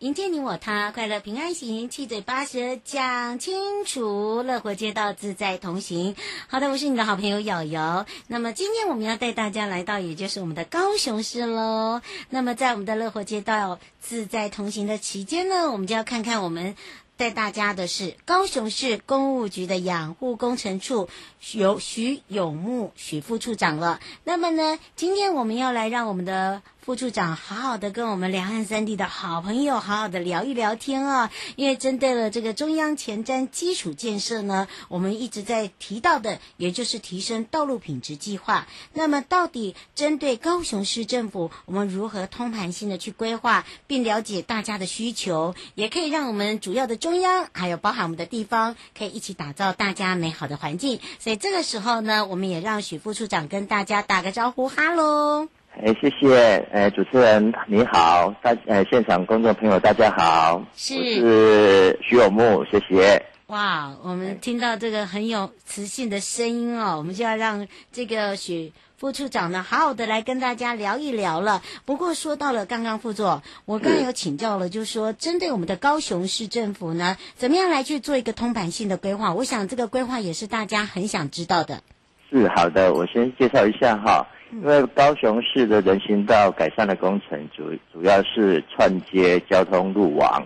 迎接你我他，快乐平安行，七嘴八舌讲清楚，乐活街道自在同行。好的，我是你的好朋友瑶瑶。那么今天我们要带大家来到，也就是我们的高雄市喽。那么在我们的乐活街道自在同行的期间呢，我们就要看看我们。带大家的是高雄市公务局的养护工程处由许永木许副处长了。那么呢，今天我们要来让我们的。副处长，好好的跟我们两岸三地的好朋友好好的聊一聊天啊！因为针对了这个中央前瞻基础建设呢，我们一直在提到的，也就是提升道路品质计划。那么，到底针对高雄市政府，我们如何通盘性的去规划，并了解大家的需求，也可以让我们主要的中央，还有包含我们的地方，可以一起打造大家美好的环境。所以这个时候呢，我们也让许副处长跟大家打个招呼，哈喽。哎，谢谢，哎，主持人你好，大，呃，现场观众朋友大家好，是，我是许有木，谢谢。哇，我们听到这个很有磁性的声音哦，我们就要让这个许副处长呢，好好的来跟大家聊一聊了。不过说到了刚刚副座，我刚刚有请教了，就是说针对我们的高雄市政府呢，怎么样来去做一个通盘性的规划？我想这个规划也是大家很想知道的。是，好的，我先介绍一下哈。因为高雄市的人行道改善的工程主主要是串接交通路网、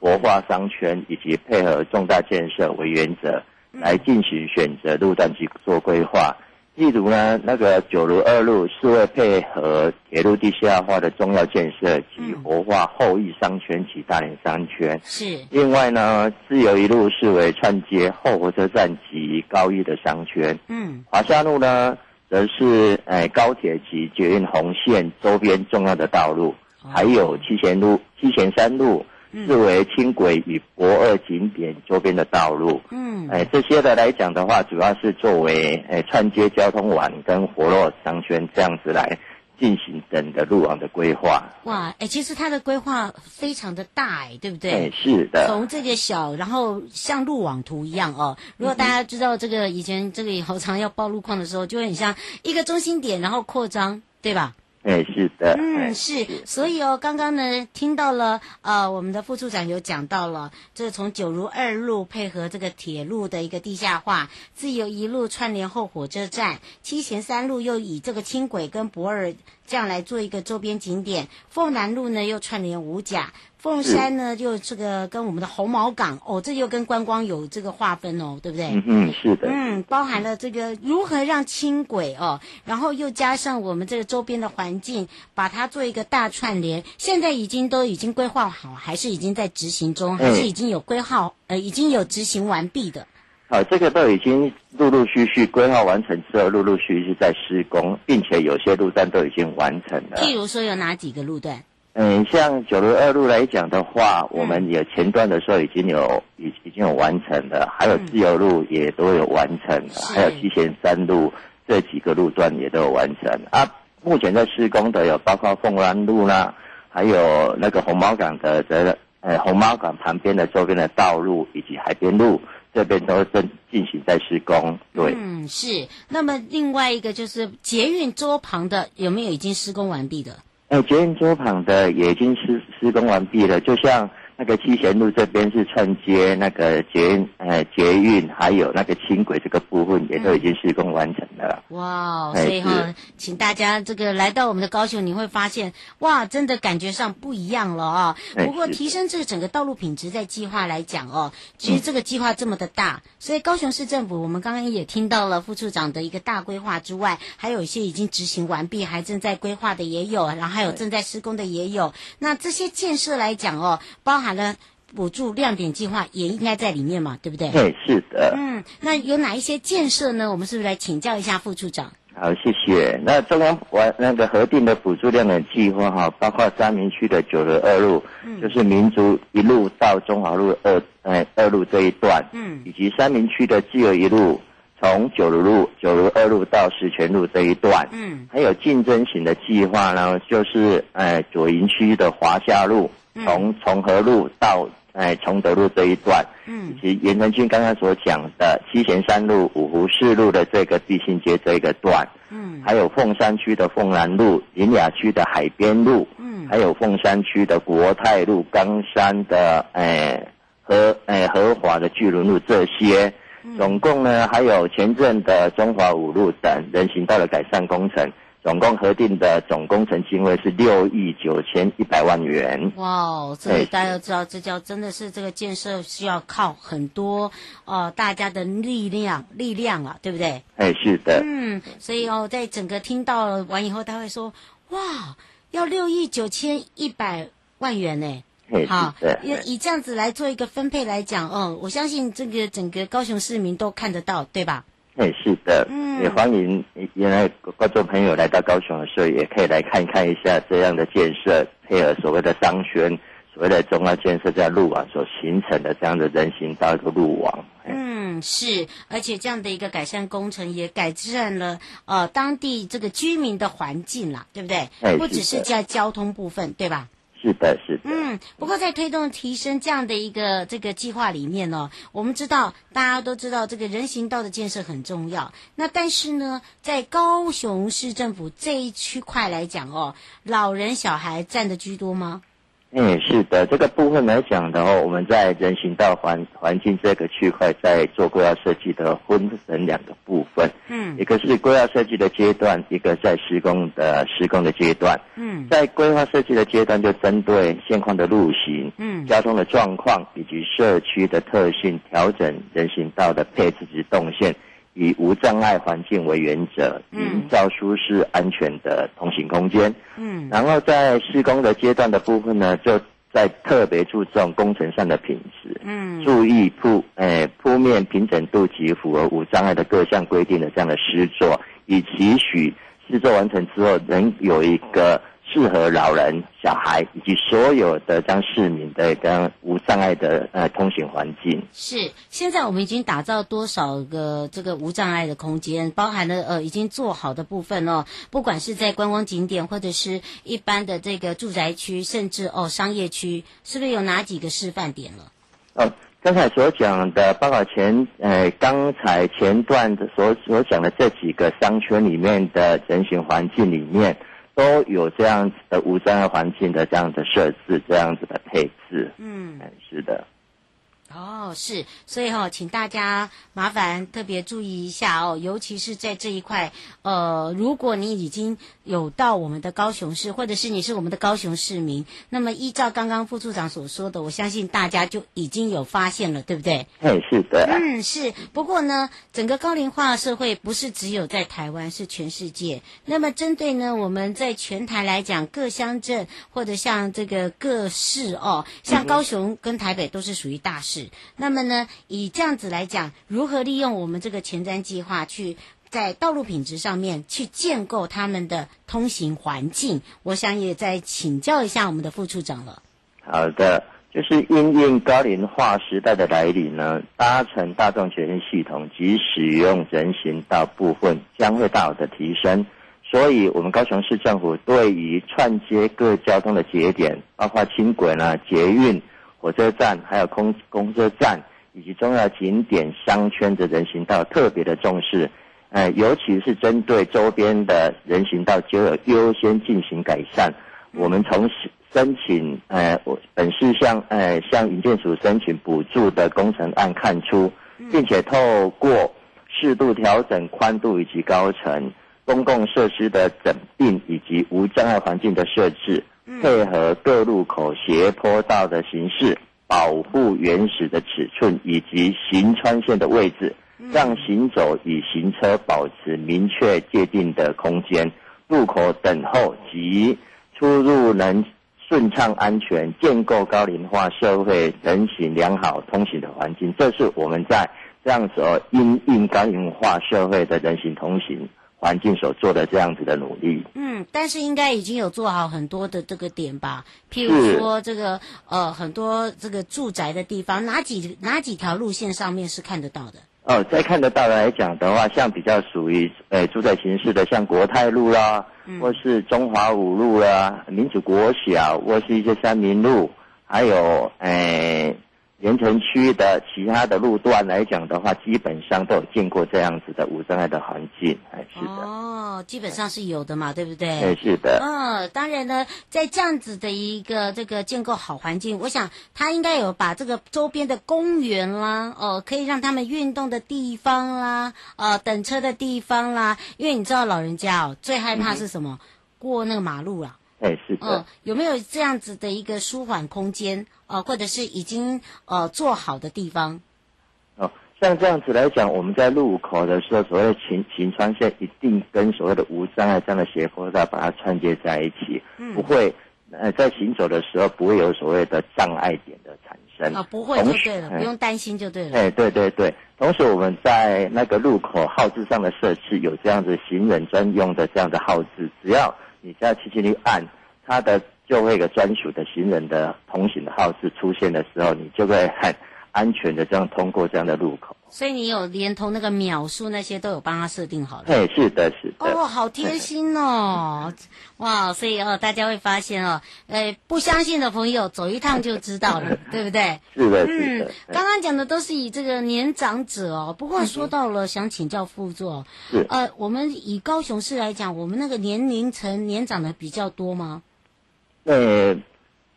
活化商圈以及配合重大建设为原则来进行选择路段及做规划。例如呢，那个九如二路是为配合铁路地下化的重要建设及活化后翼商圈及大连商圈。是。另外呢，自由一路是为串接后火车站及高一的商圈。嗯。华夏路呢？则是诶高铁及捷运红线周边重要的道路，还有七贤路、七贤三路是为轻轨与博二景点周边的道路。嗯，诶这些的来讲的话，主要是作为诶串接交通网跟活络商圈这样子来。进行整个路网的规划。哇，哎、欸，其实它的规划非常的大，哎，对不对？哎，是的。从这个小，然后像路网图一样哦。如果大家知道这个以前这个以后常要报路况的时候，就会很像一个中心点，然后扩张，对吧？哎，是的，嗯，是，所以哦，刚刚呢听到了，呃，我们的副处长有讲到了，这从九如二路配合这个铁路的一个地下化，自由一路串联后火车站，七贤三路又以这个轻轨跟博尔这样来做一个周边景点，凤南路呢又串联五甲。凤山呢，就这个跟我们的红毛港哦，这又跟观光有这个划分哦，对不对？嗯嗯，是的。嗯，包含了这个如何让轻轨哦，然后又加上我们这个周边的环境，把它做一个大串联。现在已经都已经规划好，还是已经在执行中，还是已经有规划、嗯、呃，已经有执行完毕的？好，这个都已经陆陆续续规划完成之后，陆陆续续在施工，并且有些路段都已经完成了。譬如说，有哪几个路段？嗯，像九如二路来讲的话，我们也前段的时候已经有已已经有完成了，还有自由路也都有完成了，还有七贤三路这几个路段也都有完成啊。目前在施工的有包括凤安路啦，还有那个红毛港的这呃红毛港旁边的周边的道路以及海边路这边都正进行在施工。对，嗯，是。那么另外一个就是捷运周旁的有没有已经施工完毕的？哎，捷运周旁的也已经施施工完毕了，就像。那个七贤路这边是串接那个捷运，呃，捷运还有那个轻轨这个部分也都已经施工完成了。嗯、哇，所以哈，请大家这个来到我们的高雄，你会发现，哇，真的感觉上不一样了啊、哦。不过提升这个整个道路品质，在计划来讲哦，其实这个计划这么的大，所以高雄市政府我们刚刚也听到了副处长的一个大规划之外，还有一些已经执行完毕，还正在规划的也有，然后还有正在施工的也有。那这些建设来讲哦，包。好了，补助亮点计划也应该在里面嘛，对不对？对，是的。嗯，那有哪一些建设呢？我们是不是来请教一下副处长？好，谢谢。那中央完那个核定的补助亮点计划哈，包括三明区的九如二路，嗯，就是民族一路到中华路二呃二路这一段，嗯，以及三明区的自由一路。从九如路、九如二路到石泉路这一段，嗯，还有竞争型的计划呢，就是呃左营区的华夏路，从崇和路到哎崇德路这一段，嗯，以及盐埕区刚刚所讲的七贤山路、五湖四路的这个地心街这一个段，嗯，还有凤山区的凤兰路、苓雅区的海边路，嗯，还有凤山区的国泰路、冈山的哎和哎和华的巨轮路这些。总共呢，还有前镇的中华五路等人行道的改善工程，总共核定的总工程经费是六亿九千一百万元。哇，这里大家都知道，这叫真的是这个建设需要靠很多呃大家的力量力量啊，对不对？哎，是的。嗯，所以哦，在整个听到完以后，他会说，哇，要六亿九千一百万元呢。好，以以这样子来做一个分配来讲，哦，我相信这个整个高雄市民都看得到，对吧？哎，是的，嗯，也欢迎原来观众朋友来到高雄的时候，也可以来看看一下这样的建设，配合所谓的商圈，所谓的中央建设在路网所形成的这样的人行道的路网。嗯，是，而且这样的一个改善工程也改善了呃当地这个居民的环境啦，对不对？哎，不只是在交通部分，对吧？是的，是的。嗯，不过在推动提升这样的一个这个计划里面呢，我们知道大家都知道这个人行道的建设很重要。那但是呢，在高雄市政府这一区块来讲哦，老人小孩占的居多吗？嗯，是的，这个部分来讲的话，我们在人行道环环境这个区块在做规划设计的分成两个部分，嗯，一个是规划设计的阶段，一个在施工的施工的阶段，嗯，在规划设计的阶段就针对现况的路型，嗯，交通的状况以及社区的特性，调整人行道的配置及动线。以无障碍环境为原则，营造舒适安全的通行空间。嗯，然后在施工的阶段的部分呢，就在特别注重工程上的品质。嗯，注意铺诶铺面平整度及符合无障碍的各项规定的这样的施作，以期许施作完成之后能有一个。适合老人、小孩以及所有的将市民的一个无障碍的呃通行环境。是，现在我们已经打造多少个这个无障碍的空间，包含了呃已经做好的部分哦，不管是在观光景点或者是一般的这个住宅区，甚至哦商业区，是不是有哪几个示范点了？哦，刚才所讲的，包括前呃刚才前段的所所讲的这几个商圈里面的人行环境里面。都有这样子的无障碍环境的这样的设置，这样子的配置。嗯，是的。哦，是，所以哈、哦，请大家麻烦特别注意一下哦，尤其是在这一块，呃，如果你已经有到我们的高雄市，或者是你是我们的高雄市民，那么依照刚刚副处长所说的，我相信大家就已经有发现了，对不对？嗯，是的。嗯，是。不过呢，整个高龄化社会不是只有在台湾，是全世界。那么针对呢，我们在全台来讲，各乡镇或者像这个各市哦，像高雄跟台北都是属于大市。那么呢，以这样子来讲，如何利用我们这个前瞻计划，去在道路品质上面去建构他们的通行环境？我想也再请教一下我们的副处长了。好的，就是因应高龄化时代的来临呢，搭乘大众捷运系统及使用人行道部分将会大幅的提升，所以我们高雄市政府对于串接各交通的节点，包括轻轨呢、捷运。火车站、还有空公车站以及重要景点商圈的人行道特别的重视，呃，尤其是针对周边的人行道就有优先进行改善。我们从申请呃，本市向呃向营建署申请补助的工程案看出，并且透过适度调整宽度以及高层、公共设施的整并以及无障碍环境的设置。配合各路口斜坡道的形式，保护原始的尺寸以及行穿线的位置，让行走与行车保持明确界定的空间。路口等候及出入能顺畅安全，建构高龄化社会人行良好通行的环境，这是我们在这样子哦，因应高龄化社会的人行通行环境所做的这样子的努力。嗯，但是应该已经有做好很多的这个点吧？譬如说这个呃，很多这个住宅的地方，哪几哪几条路线上面是看得到的？哦，在看得到的来讲的话，像比较属于呃住宅形式的，像国泰路啦，嗯、或是中华五路啦、民主国小，或是一些三民路，还有诶。呃盐城区的其他的路段来讲的话，基本上都有见过这样子的无障碍的环境，哎，是的。哦，基本上是有的嘛，对不对？哎，是的。嗯，当然呢，在这样子的一个这个建构好环境，我想他应该有把这个周边的公园啦，哦，可以让他们运动的地方啦，呃，等车的地方啦，因为你知道老人家哦，最害怕是什么？嗯、过那个马路啊。哎，是的。嗯，有没有这样子的一个舒缓空间？呃，或者是已经呃做好的地方？哦，像这样子来讲，我们在路口的时候，所谓的行行穿线一定跟所谓的无障碍这样的斜坡道把它串接在一起，嗯，不会呃在行走的时候不会有所谓的障碍点的产生。啊、哦，不会就对了，不用担心就对了。哎，对对对，同时我们在那个路口号志上的设置有这样子行人专用的这样的号志，只要你只要轻轻一按它的。就会有个专属的行人的通行的号是出现的时候，你就会很安全的这样通过这样的路口。所以你有连同那个秒数那些都有帮他设定好的。对，是的，是的。哦，好贴心哦！哇，所以哦，大家会发现哦，呃，不相信的朋友走一趟就知道了，对不对？是的，是的。嗯，刚刚讲的都是以这个年长者哦，不过说到了，想请教副座，是呃，我们以高雄市来讲，我们那个年龄层年长的比较多吗？呃，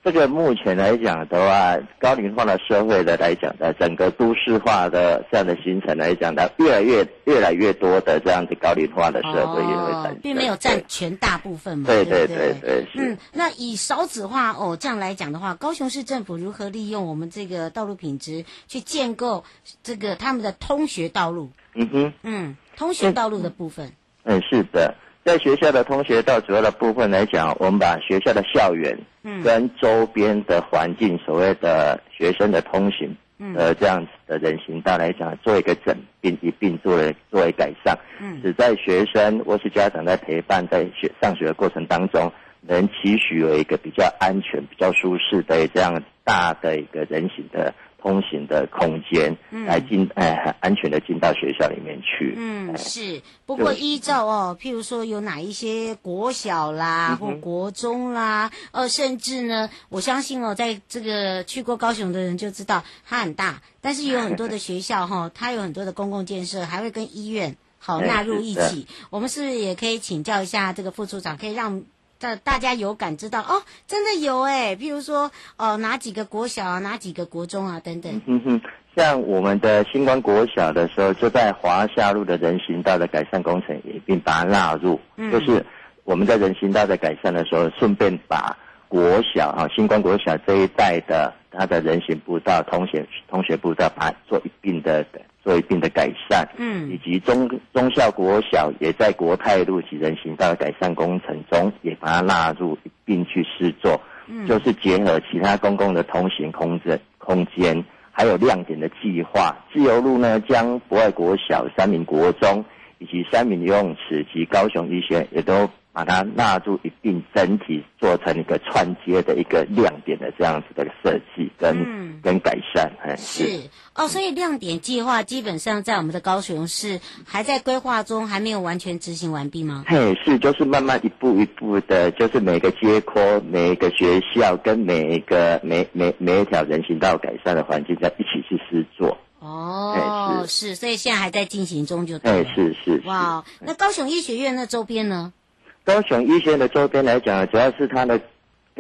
这个目前来讲的话，高龄化的社会的来讲的，整个都市化的这样的形成来讲的，越来越越来越多的这样子高龄化的社会也会产生，哦，并没有占全大部分嘛。对对对对，对，对。嗯，那以少子化哦这样来讲的话，高雄市政府如何利用我们这个道路品质去建构这个他们的通学道路？嗯哼，嗯，通学道路的部分。嗯，是的。在学校的通学道主要的部分来讲，我们把学校的校园跟周边的环境，所谓的学生的通行，呃，这样子的人行道来讲，做一个整并一并做为作为改善，嗯，只在学生或是家长在陪伴在学上学的过程当中，能期许有一个比较安全、比较舒适的这样大的一个人行的。通行的空间，来进哎，很安全的进到学校里面去。嗯，是。不过依照哦，譬如说有哪一些国小啦，或国中啦，呃，甚至呢，我相信哦，在这个去过高雄的人就知道它很大，但是有很多的学校哈，它有很多的公共建设，还会跟医院好纳入一起。我们是不是也可以请教一下这个副处长，可以让？大大家有感知到哦，真的有哎，譬如说哦，哪几个国小啊，哪几个国中啊，等等。嗯哼，像我们的新光国小的时候，就在华夏路的人行道的改善工程也并把它纳入，嗯，就是我们在人行道的改善的时候，顺便把国小啊，新光国小这一带的它的人行步道、通学通学步道，把它做一并的。做一定的改善，嗯，以及中中校国小也在国泰路及人行道的改善工程中，也把它纳入一并去试做，嗯，就是结合其他公共的通行空间空间，还有亮点的计划。自由路呢，将博爱国小、三民国中以及三民游泳池及高雄医学也都。把它纳入一定，整体做成一个串接的一个亮点的这样子的设计跟、嗯、跟改善，是，是哦，所以亮点计划基本上在我们的高雄市还在规划中，还没有完全执行完毕吗？嘿，是，就是慢慢一步一步的，就是每个街廓、每一个学校跟每一个每每每一条人行道改善的环境在一起去试做。哦，是，是，所以现在还在进行中就哎，是是，是。哇，那高雄医学院那周边呢？高雄医学院的周边来讲，主要是它的，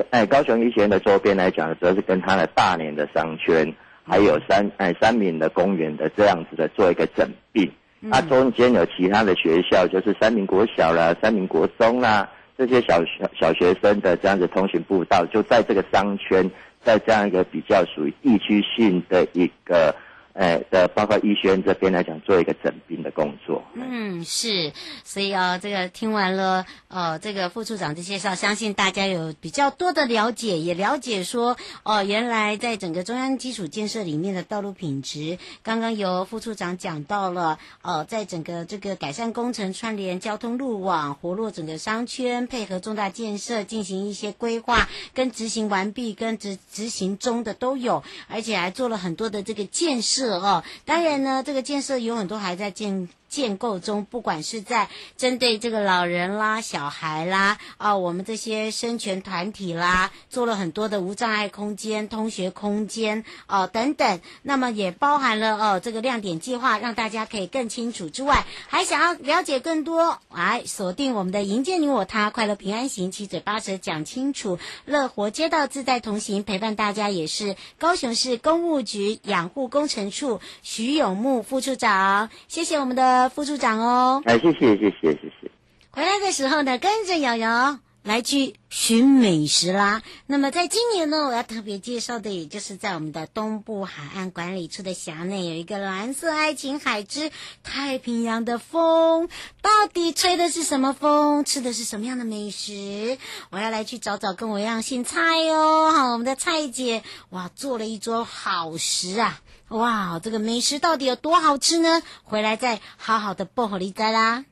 哎，高雄医学院的周边来讲，主要是跟它的大连的商圈，还有三哎三明的公园的这样子的做一个整并。它中间有其他的学校，就是三明国小啦、三明国中啦，这些小小小学生的这样子通行步道，就在这个商圈，在这样一个比较属于地区性的一个。呃的，包括医学院这边来讲，做一个整病的工作。嗯，是，所以啊、这个听完了，呃，这个副处长的介绍，相信大家有比较多的了解，也了解说，哦，原来在整个中央基础建设里面的道路品质，刚刚由副处长讲到了，呃，在整个这个改善工程、串联交通路网、活络整个商圈、配合重大建设进行一些规划，跟执行完毕、跟执执行中的都有，而且还做了很多的这个建设哦。当然呢，这个建设有很多还在建。建构中，不管是在针对这个老人啦、小孩啦，啊，我们这些生权团体啦，做了很多的无障碍空间、通学空间，哦、等等。那么也包含了哦、这个亮点计划，让大家可以更清楚之外，还想要了解更多，来锁定我们的营建你我他，快乐平安行，七嘴八舌讲清楚，乐活街道自在同行，陪伴大家也是高雄市公务局养护工程处徐永木副处长，谢谢我们的。副处长哦，哎，谢谢谢谢谢谢。回来的时候呢，跟着瑶瑶来去寻美食啦。那么在今年呢，我要特别介绍的，也就是在我们的东部海岸管理处的辖内，有一个蓝色爱琴海之太平洋的风。到底吹的是什么风？吃的是什么样的美食？我要来去找找跟我一样姓蔡哦。好，我们的蔡姐哇，做了一桌好食啊。哇，这个美食到底有多好吃呢？回来再好好的薄荷梨栽啦。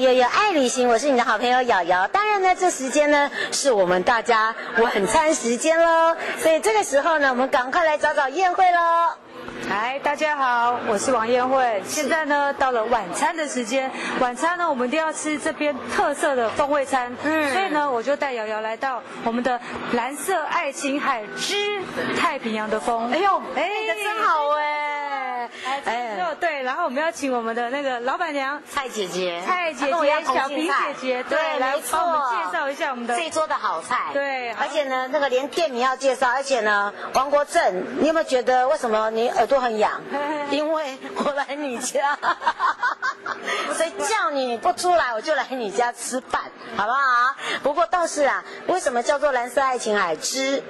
悠悠爱旅行，我是你的好朋友瑶瑶。当然呢，这时间呢是我们大家晚餐时间喽，所以这个时候呢，我们赶快来找找宴会喽。嗨，大家好，我是王艳慧。现在呢，到了晚餐的时间，晚餐呢，我们一定要吃这边特色的风味餐。嗯，所以呢，我就带瑶瑶来到我们的蓝色爱琴海之太平洋的风。哎呦，哎，真好哎。哎，肉对，然后我们要请我们的那个老板娘蔡姐姐，蔡姐姐，小平姐姐，对，来帮我们介绍一下我们的这一桌的好菜。对，而且呢，那个连店名要介绍，而且呢，王国正，你有没有觉得为什么你耳朵很痒？因为我来你家，所以叫你不出来，我就来你家吃饭，好不好？不过倒是啊，为什么叫做蓝色爱琴海之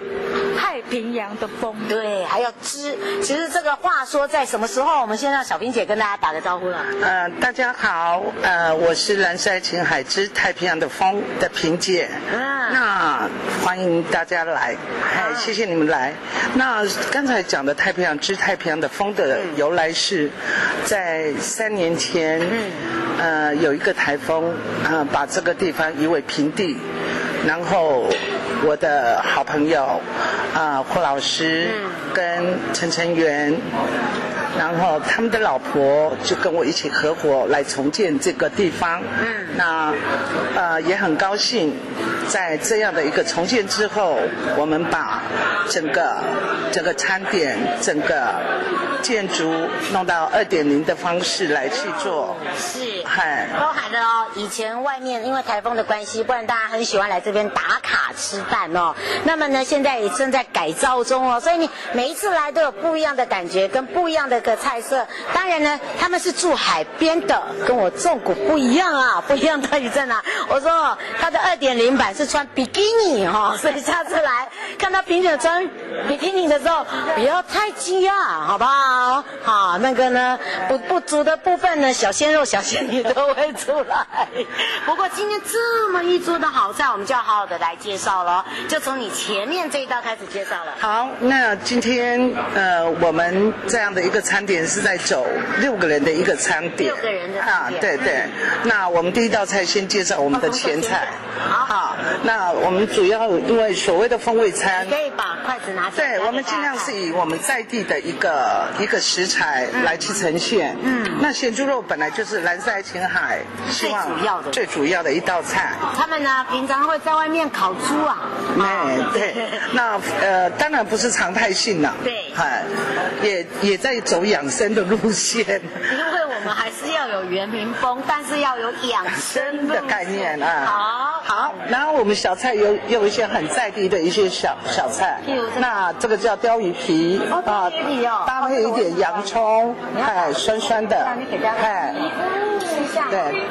太平洋的风？对，还有之。其实这个话说在什么时候？我们先让小冰姐跟大家打个招呼了。呃，大家好，呃，我是蓝色爱琴海之太平洋的风的萍姐。嗯、啊，那欢迎大家来，哎、啊，谢谢你们来。那刚才讲的太平洋之太平洋的风的由来是，在三年前，嗯，呃，有一个台风，啊、把这个地方夷为平地，然后我的好朋友，啊、霍老师跟陈成元。然后他们的老婆就跟我一起合伙来重建这个地方。嗯，那呃也很高兴，在这样的一个重建之后，我们把整个整个餐点、整个建筑弄到二点零的方式来去做。是，嗨，包含了哦。以前外面因为台风的关系，不然大家很喜欢来这边打卡吃饭哦。那么呢，现在也正在改造中哦，所以你每一次来都有不一样的感觉，跟不一样的。个菜色，当然呢，他们是住海边的，跟我中古不一样啊，不一样在于在哪？我说他的二点零版是穿比基尼哈，所以下次来看到平姐穿比基尼的时候，不要太惊讶，好不好？好，那个呢不不足的部分呢，小鲜肉、小仙女都会出来。不过今天这么一桌的好菜，我们就要好好的来介绍了，就从你前面这一道开始介绍了。好，那今天呃，我们这样的一个菜。餐点是在走六个人的一个餐点，六个人的啊，对对。嗯、那我们第一道菜先介绍我们的前菜，好，好。那我们主要因为所谓的风味餐，可以把筷子拿起来。对，我们尽量是以我们在地的一个一个食材来去呈现。嗯。那咸猪肉本来就是蓝色爱琴海最主要的最主要的一道菜。他们呢，平常会在外面烤猪啊。哎，对。那呃，当然不是常态性了。对。哎，也也在走。养生的路线，因为我们还是要有原民风，但是要有养生的概念啊。好，好，然后我们小菜有有一些很在地的一些小小菜，那这个叫鲷鱼皮。啊，搭配一点洋葱，哎，酸酸的，哎，对，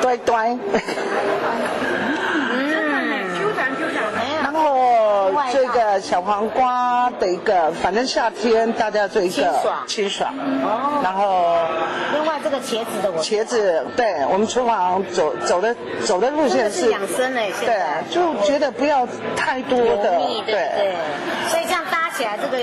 对对。然后这个小黄瓜的一个，反正夏天大家做一个清爽，清爽。哦。然后，另外这个茄子的我。茄子，对我们厨房走走的走的路线是。养生嘞，对，就觉得不要太多的，对对。所以这样搭起来，这个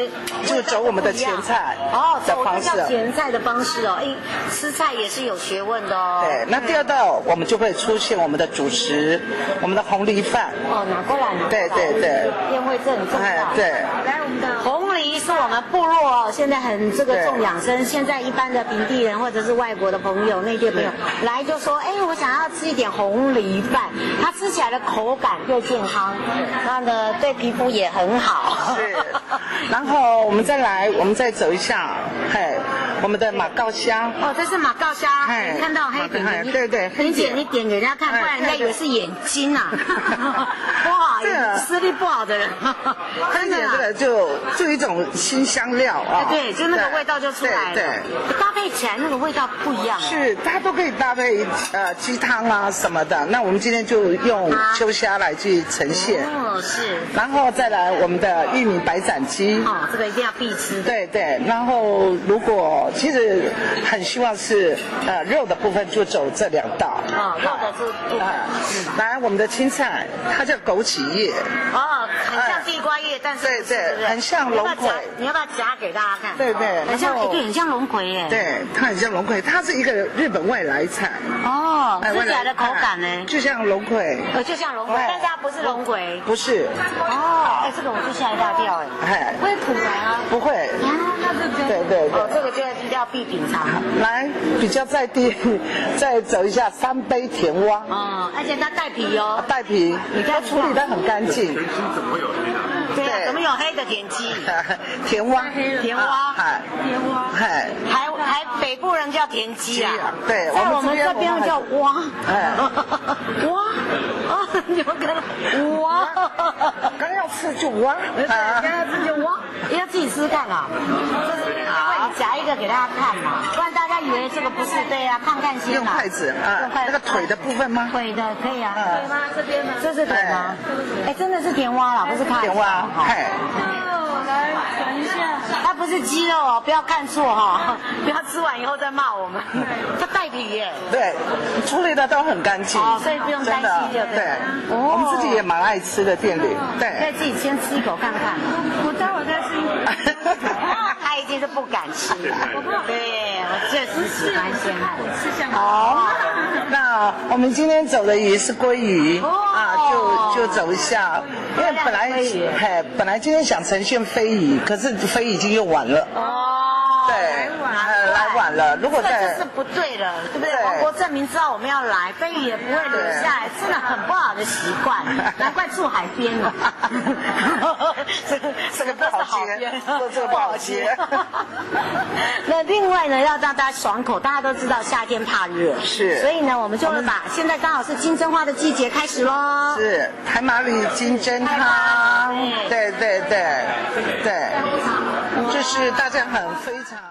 就走我们的前菜哦走方式。叫前菜的方式哦，哎，吃菜也是有学问的哦。对，那第二道我们就会出现我们的主食，我们的红梨饭。哦，拿过来，拿过来。对。对对，宴会这很重要。对，来我们的红藜是我们部落现在很这个重养生。现在一般的平地人或者是外国的朋友、内地朋友来就说，哎，我想要吃一点红梨饭，它吃起来的口感又健康，那呢对皮肤也很好。是。然后我们再来，我们再走一下，嘿，我们的马告虾。哦，这是马告虾，嘿，看到黑点点，对对，很点你点给人家看，不然人家以为是眼睛啊。哇，视力 不好的人，真的这个就就一种新香料啊，对，就那个味道就出来了，对，搭配起来那个味道不一样。是，大家都可以搭配呃鸡汤啊什么的。那我们今天就用秋虾来去呈现，哦，是。然后再来我们的玉米白斩鸡，哦，这个一定要必吃。对对，然后如果其实很希望是呃肉的部分就走这两道，啊，肉的是啊，来我们的青菜，它叫枸杞叶。哦，很像地瓜叶，但是对对，很像龙葵。你要不要夹给大家看？对对，很像，对，很像龙葵耶。对，它很像龙葵，它是一个日本外来菜。哦，吃起来的口感呢？就像龙葵。呃，就像龙葵，但是它不是龙葵。不是。哦，哎，这个我就吓一大跳哎。不会苦啊？不会。啊，那这边。对对对。哦，这个就一定要必品尝。来，比较在地，再走一下三杯甜蛙。嗯，而且它带皮哦。带皮，你看处理的很干净。怎么有对啊，怎么有黑的 田鸡？田蛙，田蛙，嗨，田蛙，嗨，还还北部人叫田鸡啊，对，在我们这边叫蛙，哎，蛙，你们看到蛙，刚要吃就蛙，刚要吃就蛙，要自己吃看啊，好，夹一个给大家看嘛，不然大家以为这个不是对啊，看看先用筷子啊，那个腿的部分吗？腿的可以啊，腿吗？这边吗？这是腿吗？哎，真的是田蛙了，不是看田蛙，嗨。不是鸡肉哦，不要看错哈，不要吃完以后再骂我们。它带皮耶，对，处理的都很干净，哦，所以不用担心就对。我们自己也蛮爱吃的店里，对。可以自己先吃一口看看。我待会再吃一口。他已经是不敢吃了，对，我确实喜欢鲜海，我吃香。好，那我们今天走的鱼是鲑鱼啊，就就走一下，因为本来嘿，本来今天想呈现飞鱼，可是飞已经用完了。了。如果在，这是不对的，对不对？王国正明知道我们要来，飞鱼也不会留下来，真的很不好的习惯。难怪住海边了。这 个这个不好接，这个不好接。那另外呢，要让大家爽口，大家都知道夏天怕热，是，所以呢，我们就会把现在刚好是金针花的季节开始喽。是海马里金针汤，对对对对，就是大家很非常。